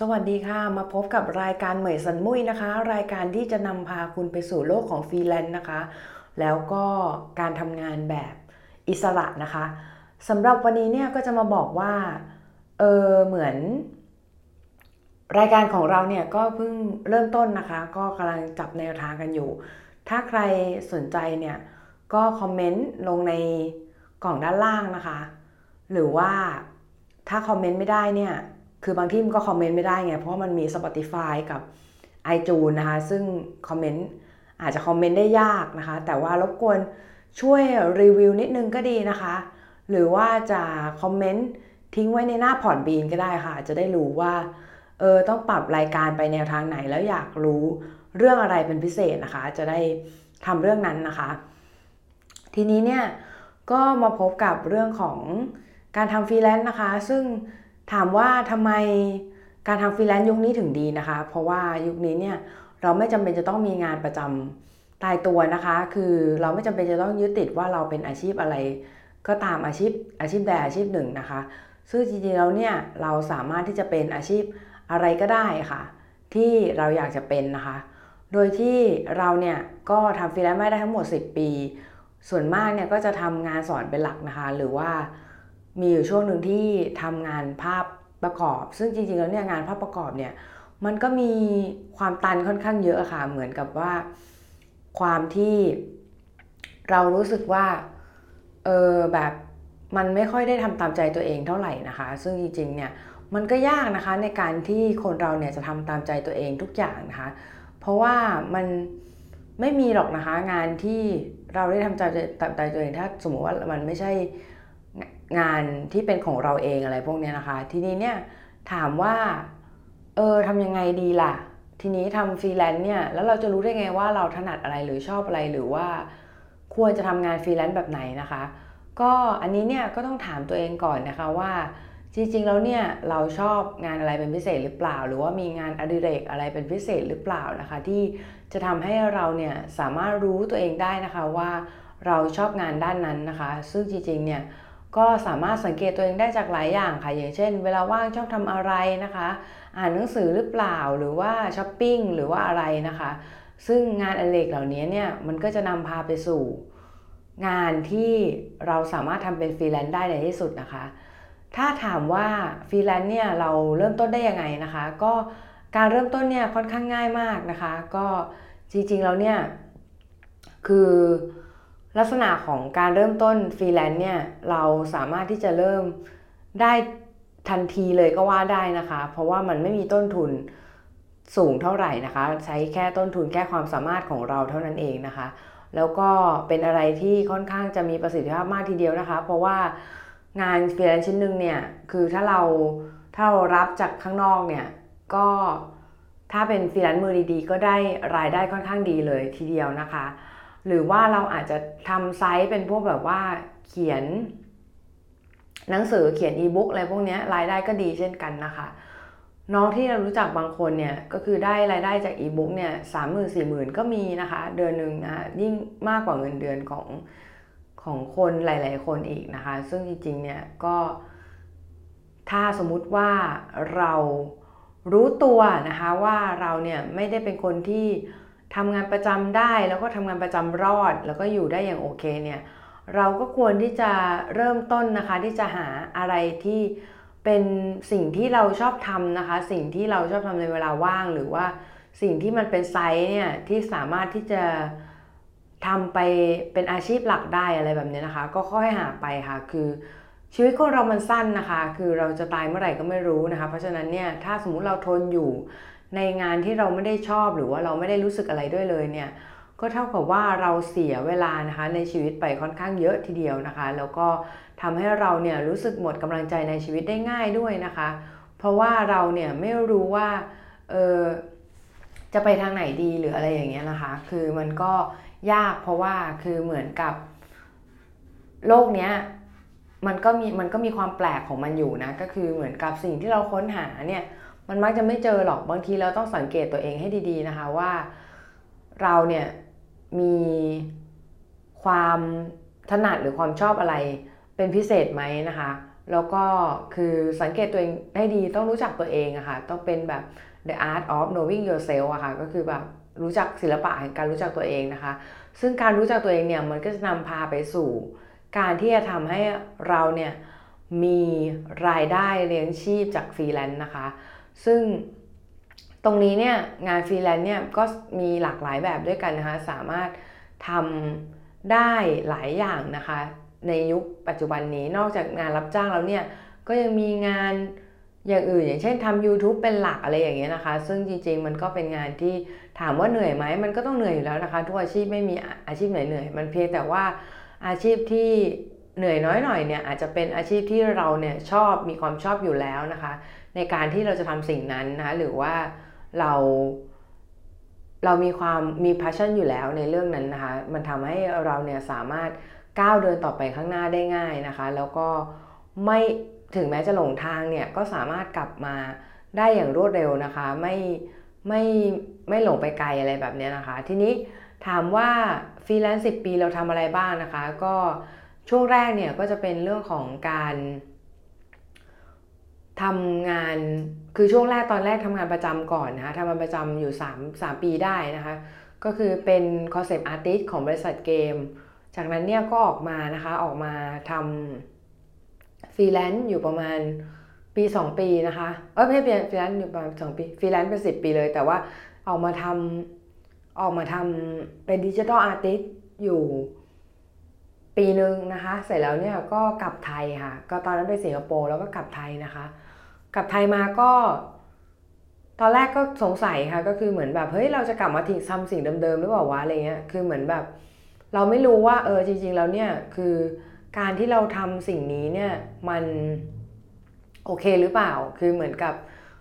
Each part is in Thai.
สวัสดีค่ะ มาพบกับรายการเหมยสันมุยนะคะ รายการที่จะนำพาคุณไปสู่โลกของฟรีแลนซ์นะคะ แล้วก็การทำงานแบบอิสระนะคะสำหรับวันนี้เนี่ยก็จะมาบอกว่าเออเหมือน รายการของเราเนี่ยก็เพิ่งเริ่มต้นนะคะ ก็กำลังจับแนวทางกันอยู่ ถ้าใครสนใจเนี่ยก็คอมเมนต์ลงในกล่องด้านล่างนะคะ หรือว่าถ้าคอมเมนต์ไม่ได้เนี่ย คือบางที่มันก็คอมเมนต์ไม่ได้ไง เพราะมันมี Spotify กับ iTunes นะคะ ซึ่งคอมเมนต์อาจจะคอมเมนต์ได้ยากนะคะ แต่ว่ารบกวนช่วยรีวิวนิดนึงก็ดีนะคะ หรือว่าจะคอมเมนต์ทิ้งไว้ในหน้า Podbean ก็ได้ค่ะ จะได้รู้ว่าเออต้องปรับรายการไปแนวทางไหนแล้วอยากรู้เรื่องอะไรเป็นพิเศษนะคะ จะได้ทำเรื่องนั้นนะคะ ทีนี้เนี่ยก็มาพบกับเรื่องของการทำฟรีแลนซ์นะคะ ซึ่ง ถามว่าทำไมการทำฟรีแลนซ์ยุคนี้ถึงดีนะคะ เพราะว่ายุคนี้เนี่ยเราไม่จำเป็นจะต้องมีงานประจำตายตัวนะคะ คือเราไม่จำเป็นจะต้องยึดติดว่าเราเป็นอาชีพอะไร ก็ตามอาชีพอาชีพใดอาชีพหนึ่งนะคะ ซึ่งจริงๆแล้วเนี่ยเราสามารถที่จะเป็นอาชีพอะไรก็ได้ค่ะ ที่เราอยากจะเป็นนะคะ โดยที่เราเนี่ยก็ทำฟรีแลนซ์ไม่ได้ทั้งหมด 10 ปี ส่วนมากเนี่ยก็จะทำงานสอนเป็นหลักนะคะ หรือว่า มีอยู่ช่วงหนึ่งที่ทำงานภาพประกอบ ซึ่งจริงๆแล้วเนี่ยงานภาพประกอบเนี่ยมันก็มีความตันค่อนข้างเยอะค่ะเหมือนกับว่าความที่เรารู้สึกว่าเออแบบมันไม่ค่อยได้ทำตามใจตัวเองเท่าไหร่นะคะ ซึ่งจริงๆเนี่ยมันก็ยากนะคะในการที่คนเราเนี่ยจะทำตามใจตัวเองทุกอย่างนะคะ เพราะว่ามันไม่มีหรอกนะคะงานที่เราได้ทำใจตามใจตัวเองถ้าสมมติว่ามันไม่ใช่ งานที่เป็นของเราเองอะไรพวกนี้นะคะ ทีนี้เนี่ยถามว่าเออทำยังไงดีล่ะ ทีนี้ทำฟรีแลนซ์เนี่ยแล้วเราจะรู้ได้ไงว่าเราถนัดอะไรหรือชอบอะไรหรือว่า ควรจะทำงานฟรีแลนซ์แบบไหนนะคะ ก็อันนี้เนี่ยก็ต้องถามตัวเองก่อนนะคะว่า จริงๆแล้วเนี่ยเราชอบงานอะไรเป็นพิเศษหรือเปล่า หรือว่ามีงานอดิเรกอะไรเป็นพิเศษหรือเปล่านะคะ ที่จะทำให้เราเนี่ยสามารถรู้ตัวเองได้นะคะว่า เราชอบงานด้านนั้นนะคะ ซึ่งจริงๆเนี่ย ก็สามารถสังเกตตัวเองได้จากหลายอย่างค่ะ อย่างเช่น เวลาว่างชอบทำอะไรนะคะ อ่านหนังสือหรือเปล่าหรือว่าช้อปปิ้งหรือว่าอะไรนะคะ ซึ่งงานอดิเรกเหล่านี้เนี่ยมันก็จะนำพาไปสู่ งานที่เราสามารถทำเป็นฟรีแลนซ์ได้ในที่สุดนะคะ ถ้าถามว่าฟรีแลนซ์เนี่ยเราเริ่มต้นได้ยังไงนะคะ ก็การเริ่มต้นเนี่ยค่อนข้างง่ายมากนะคะ ก็จริงๆแล้วเนี่ยคือ ลักษณะของการเริ่มต้นฟรีแลนซ์เนี่ยเราสามารถที่จะเริ่มได้ทันทีเลยก็ว่าได้นะคะ เพราะว่ามันไม่มีต้นทุนสูงเท่าไหร่นะคะ ใช้แค่ต้นทุนแค่ความสามารถของเราเท่านั้นเองนะคะ แล้วก็เป็นอะไรที่ค่อนข้างจะมีประสิทธิภาพมากทีเดียวนะคะ เพราะว่างานฟรีแลนซ์ชิ้นหนึ่งเนี่ยคือถ้าเราถ้าเรารับจากข้างนอกเนี่ยก็ถ้าเป็นฟรีแลนซ์มือดีๆ ก็ได้รายได้ค่อนข้างดีเลยทีเดียวนะคะ หรือว่าเราอาจจะทำ side เป็นพวกแบบว่าเขียน หนังสือเขียนอีบุ๊กอะไรพวกนี้รายได้ก็ดีเช่นกันนะคะน้องที่เรารู้จักบางคนเนี่ยก็คือได้รายได้จากอีบุ๊กเนี่ยสามหมื่นสี่หมื่นก็มีนะคะ เดือนหนึ่งนะยิ่งมากกว่าเงินเดือนของของคนหลาย ๆ คนอีกนะคะ ซึ่งจริง ๆ เนี่ยก็ถ้าสมมุติว่าเรารู้ตัวนะคะว่าเราเนี่ยไม่ได้เป็นคนที่ ทำงานประจำได้แล้วก็ทำงานประจำรอด แล้วก็อยู่ได้อย่างโอเคเนี่ยเราก็ควรที่จะเริ่มต้นนะคะที่จะหาอะไรที่เป็นสิ่งที่เราชอบทำนะคะ สิ่งที่เราชอบทำในเวลาว่างหรือว่าสิ่งที่มันเป็นไซส์เนี่ยที่สามารถที่จะทำไปเป็นอาชีพหลักได้อะไรแบบนี้นะคะ ก็ค่อยหาไปค่ะคือชีวิตคนเรามันสั้นนะคะ คือเราจะตายเมื่อไหร่ก็ไม่รู้นะคะ เพราะฉะนั้นเนี่ยถ้าสมมุติเราทนอยู่ ในงานที่เราไม่ได้ชอบหรือว่าเราไม่ได้รู้สึกอะไรด้วยเลยเนี่ยก็เท่ากับว่าเราเสียเวลานะคะในชีวิตไปค่อนข้างเยอะทีเดียวนะคะ แล้วก็ทำให้เราเนี่ยรู้สึกหมดกำลังใจในชีวิตได้ง่ายด้วยนะคะ เพราะว่าเราเนี่ยไม่รู้ว่าเออจะไปทางไหนดีหรืออะไรอย่างเงี้ยนะคะ คือมันก็ยากเพราะว่าคือเหมือนกับ โลกเนี้ยมันก็มีมันก็มีความแปลกของมันอยู่นะก็คือเหมือนกับสิ่งที่เราค้นหาเนี่ย มันมักจะไม่เจอหรอกบางทีเราต้องสังเกตตัวเองให้ดีๆนะคะว่าเราเนี่ยมีความถนัดหรือความชอบอะไรเป็นพิเศษไหมนะคะ แล้วก็คือสังเกตตัวเองได้ดีต้องรู้จักตัวเองอะค่ะต้องเป็นแบบ the art of knowing yourself อะค่ะก็คือแบบรู้จักศิลปะแห่งการรู้จักตัวเองนะคะ ซึ่งการรู้จักตัวเองเนี่ยมันก็จะนำพาไปสู่ การที่จะทำให้เราเนี่ยมีรายได้เลี้ยงชีพจากฟรีแลนซ์นะคะ ซึ่งตรงนี้เนี่ยงานฟรีแลนซ์เนี่ยก็มีหลากหลายแบบด้วยกันนะคะ สามารถทำได้หลายอย่างนะคะ ในยุคปัจจุบันนี้นอกจากงานรับจ้างแล้วเนี่ยก็ยังมีงานอย่างอื่น อย่างเช่นทำ YouTube เป็นหลักอะไรอย่างเงี้ยนะคะ ซึ่งจริงๆมันก็เป็นงานที่ถามว่าเหนื่อยไหมมันก็ต้องเหนื่อยอยู่แล้วนะคะทุกอาชีพไม่มีอาชีพไหนเหนื่อยมันเพียงแต่ว่าอาชีพที่เหนื่อยน้อยหน่อยเนี่ยอาจจะเป็นอาชีพที่เราเนี่ยชอบมีความชอบอยู่แล้วนะคะ ในการที่เราจะทำสิ่งนั้นนะคะหรือว่าเราเรามีความมี passion อยู่แล้วในเรื่องนั้นนะคะ มันทำให้เราเนี่ยสามารถก้าวเดินต่อไปข้างหน้าได้ง่ายนะคะ แล้วก็ไม่ถึงแม้จะหลงทางเนี่ยก็สามารถกลับมาได้อย่างรวดเร็วนะคะ ไม่ไม่ไม่หลงไปไกลอะไรแบบนี้นะคะ ทีนี้ถามว่าฟรีแลนซ์สิบปีเราทำอะไรบ้างนะคะ ก็ช่วงแรกเนี่ยก็จะเป็นเรื่องของการ ทำงานคือช่วงแรกตอนแรกทำงานประจำก่อนนะคะทำงานประจำอยู่3 3ปีได้นะคะ ก็คือเป็น concept artist ของบริษัทเกม จากนั้นเนี่ยก็ออกมานะคะออกมาทำฟรีแลนซ์อยู่ประมาณปี 2 ปีนะคะเออไม่ใช่ฟรีแลนซ์อยู่ประมาณสิบปีฟรีแลนซ์เป็น10ปีเลย แต่ว่าออกมาทำออกมาทำเป็น digital artist อยู่ ปีหนึ่งนะคะ เสร็จแล้วเนี่ยก็กลับไทยค่ะ ก็ตอนนั้นไปสิงคโปร์แล้วก็กลับไทยนะคะ กลับไทยมาก็ ตอนแรกก็สงสัยค่ะ ก็คือเหมือนแบบเฮ้ยเราจะกลับมาทิ้งทำสิ่งเดิมๆหรือเปล่าวะอะไรเงี้ย คือเหมือนแบบ เราไม่รู้ว่าเออจริง ๆ แล้วเนี่ยคือการที่เราทำสิ่งนี้เนี่ยมันโอเคหรือเปล่า คือเหมือนกับ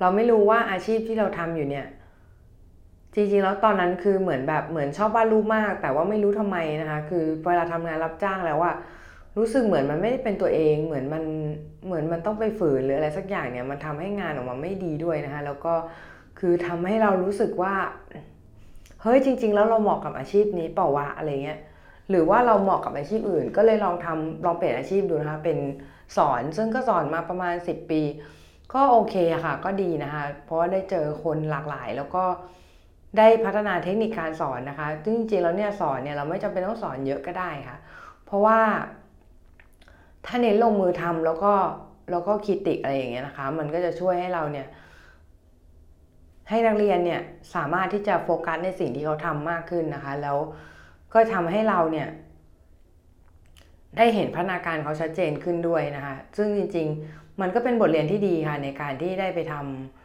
เราไม่รู้ว่าอาชีพที่เราทำอยู่เนี่ย จริงๆแล้วตอนนั้นคือเหมือนแบบเหมือนชอบวาดรูปมาก แต่ว่าไม่รู้ทำไมนะคะ คือเวลาทำงานรับจ้างแล้วว่า รู้สึกเหมือนมันไม่ได้เป็นตัวเอง เหมือนมันเหมือนมันต้องไปฝืนหรืออะไรสักอย่างเนี่ยมันทำให้งานออกมาไม่ดีด้วยนะคะ แล้วก็คือทำให้เรารู้สึกว่าเฮ้ยจริง ๆ แล้วเราเหมาะกับอาชีพนี้เปล่าวะอะไรเงี้ยหรือว่าเราเหมาะกับอาชีพอื่น ก็เลยลองทำลองเปลี่ยนอาชีพดูนะคะเป็นสอนซึ่งก็สอนมาประมาณ 10 ปี ก็โอเคค่ะ ก็ดีนะคะ เพราะว่าได้เจอคนหลากหลายแล้วก็ ได้พัฒนาเทคนิคการสอนนะคะซึ่งจริงๆแล้วเนี่ยสอนเนี่ยเราไม่จำเป็นต้องสอนเยอะก็ได้ค่ะ เพราะว่าถ้าเน้นลงมือทำแล้วก็แล้วก็คิดติอะไรอย่างเงี้ยนะคะ มันก็จะช่วยให้เราเนี่ยให้นักเรียนเนี่ยสามารถที่จะโฟกัสในสิ่งที่เขาทำมากขึ้นนะคะ แล้วก็ทำให้เราเนี่ยได้เห็นพัฒนาการเขาชัดเจนขึ้นด้วยนะคะ ซึ่งจริง ๆ มันก็เป็นบทเรียนที่ดีค่ะในการที่ได้ไปทำ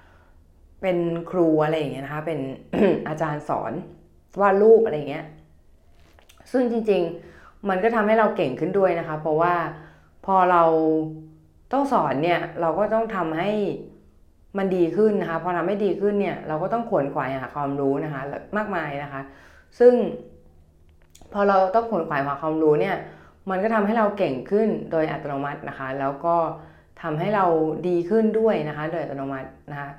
เป็นครูอะไรอย่างเงี้ยนะคะ เป็นอาจารย์สอนวาดรูปอะไรเงี้ย ซึ่งจริง ๆ มันก็ทำให้เราเก่งขึ้นด้วยนะคะ เพราะว่าพอเราต้องสอนเนี่ย เราก็ต้องทำให้มันดีขึ้นนะคะ พอทำให้ดีขึ้นเนี่ย เราก็ต้องขวนขวายหาความรู้นะคะ มากมายนะคะ ซึ่ง พอเราต้องขวนขวายหาความรู้เนี่ย มันก็ทำให้เราเก่งขึ้นโดยอัตโนมัตินะคะ แล้วก็ทำให้เราดีขึ้นด้วยนะคะ โดยอัตโนมัตินะคะ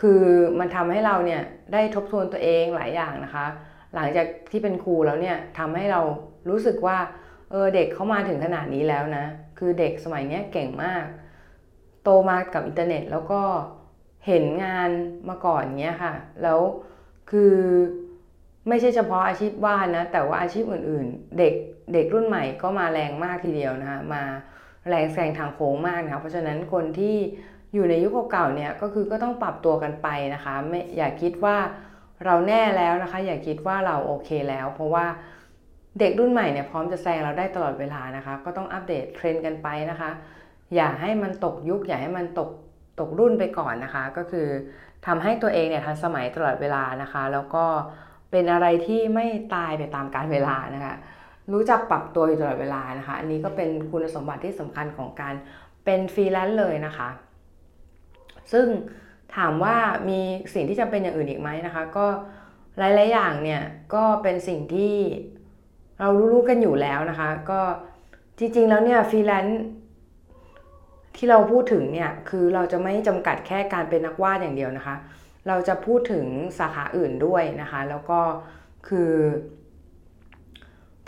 คือมันทำให้เราเนี่ยได้ทบทวนตัวเองหลายอย่างนะคะ หลังจากที่เป็นครูแล้วเนี่ยทำให้เรารู้สึกว่าเออเด็กเขามาถึงขนาดนี้แล้วนะ คือเด็กสมัยนี้เก่งมาก โตมากับอินเทอร์เน็ตแล้วก็เห็นงานมาก่อนเงี้ยค่ะ แล้วคือไม่ใช่เฉพาะอาชีพวาดนะ แต่ว่าอาชีพอื่นๆ เด็กเด็กรุ่นใหม่ก็มาแรงมากทีเดียวนะคะ มาแรงแซงทางโค้งมากนะคะ เพราะฉะนั้นคนที่ อยู่ในยุคเก่าเนี่ยก็คือก็ต้องปรับตัวกันไปนะคะไม่อย่าคิดว่าเราแน่แล้วนะคะ อย่าคิดว่าเราโอเคแล้ว เพราะว่าเด็กรุ่นใหม่เนี่ยพร้อมจะแซงเราได้ตลอดเวลานะคะ ก็ต้องอัปเดตเทรนด์กันไปนะคะ อย่าให้มันตกยุคอย่าให้มันตกตกรุ่นไปก่อนนะคะ ก็คือทำให้ตัวเองเนี่ยทันสมัยตลอดเวลานะคะ แล้วก็เป็นอะไรที่ไม่ตายไปตามกาลเวลานะคะ รู้จักปรับตัวอยู่ตลอดเวลานะคะ อันนี้ก็เป็นคุณสมบัติที่สำคัญของการเป็นฟรีแลนซ์เลยนะคะ ซึ่งถามว่ามีสิ่งที่จำเป็นอย่างอื่นอีกไหมนะคะ ก็หลายๆอย่างเนี่ยก็เป็นสิ่งที่เรารู้ๆกันอยู่แล้วนะคะ ก็จริงๆแล้วเนี่ยฟรีแลนซ์ที่เราพูดถึงเนี่ยคือเราจะไม่จำกัดแค่การเป็นนักวาดอย่างเดียวนะคะ เราจะพูดถึงสาขาอื่นด้วยนะคะ แล้วก็คือ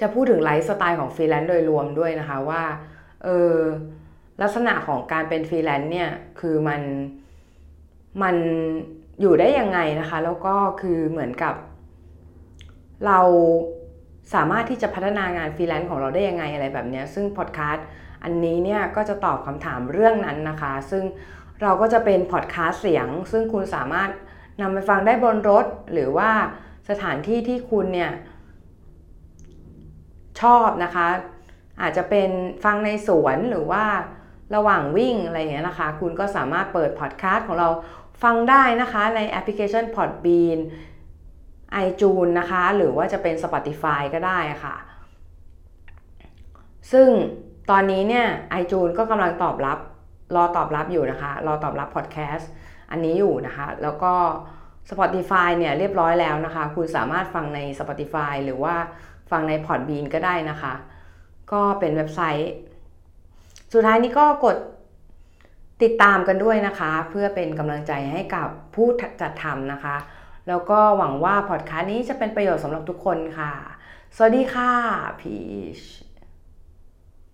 จะพูดถึงไลฟ์สไตล์ของฟรีแลนซ์โดยรวมด้วยนะคะว่าเออลักษณะของการเป็นฟรีแลนซ์เนี่ยคือมัน มันอยู่ได้ยังไงนะคะ แล้วก็คือเหมือนกับ เราสามารถที่จะพัฒนางานฟรีแลนซ์ของเราได้ยังไงอะไรแบบนี้ซึ่งพอดแคสต์อันนี้เนี่ยก็จะตอบคำถามเรื่องนั้นนะคะ ซึ่งเราก็จะเป็นพอดแคสต์เสียง ซึ่งคุณสามารถนำไปฟังได้บนรถ หรือว่าสถานที่ที่คุณเนี่ยชอบนะคะ อาจจะเป็นฟังในสวนหรือว่าระหว่างวิ่งอะไรอย่างเงี้ยนะคะ คุณก็สามารถเปิดพอดแคสต์ของเรา ฟังได้นะคะในแอปพลิเคชัน Podbean iTunes นะคะ หรือว่าจะเป็น Spotify ก็ได้ค่ะ ซึ่งตอนนี้เนี่ย iTunes ก็กำลังตอบรับ รอตอบรับอยู่นะคะ รอตอบรับพอดแคสต์อันนี้อยู่นะคะ แล้วก็ Spotify เนี่ยเรียบร้อยแล้วนะคะ คุณสามารถฟังใน Spotify หรือว่าฟังใน Podbean ก็ได้นะคะ ก็เป็นเว็บไซต์ สุดท้ายนี้ก็กด ติดตามกันด้วยนะคะ เพื่อเป็นกำลังใจให้กับผู้จัดทำนะคะ แล้วก็หวังว่าพอดคาสต์นี้จะเป็นประโยชน์สำหรับทุกคนค่ะ สวัสดีค่ะพีช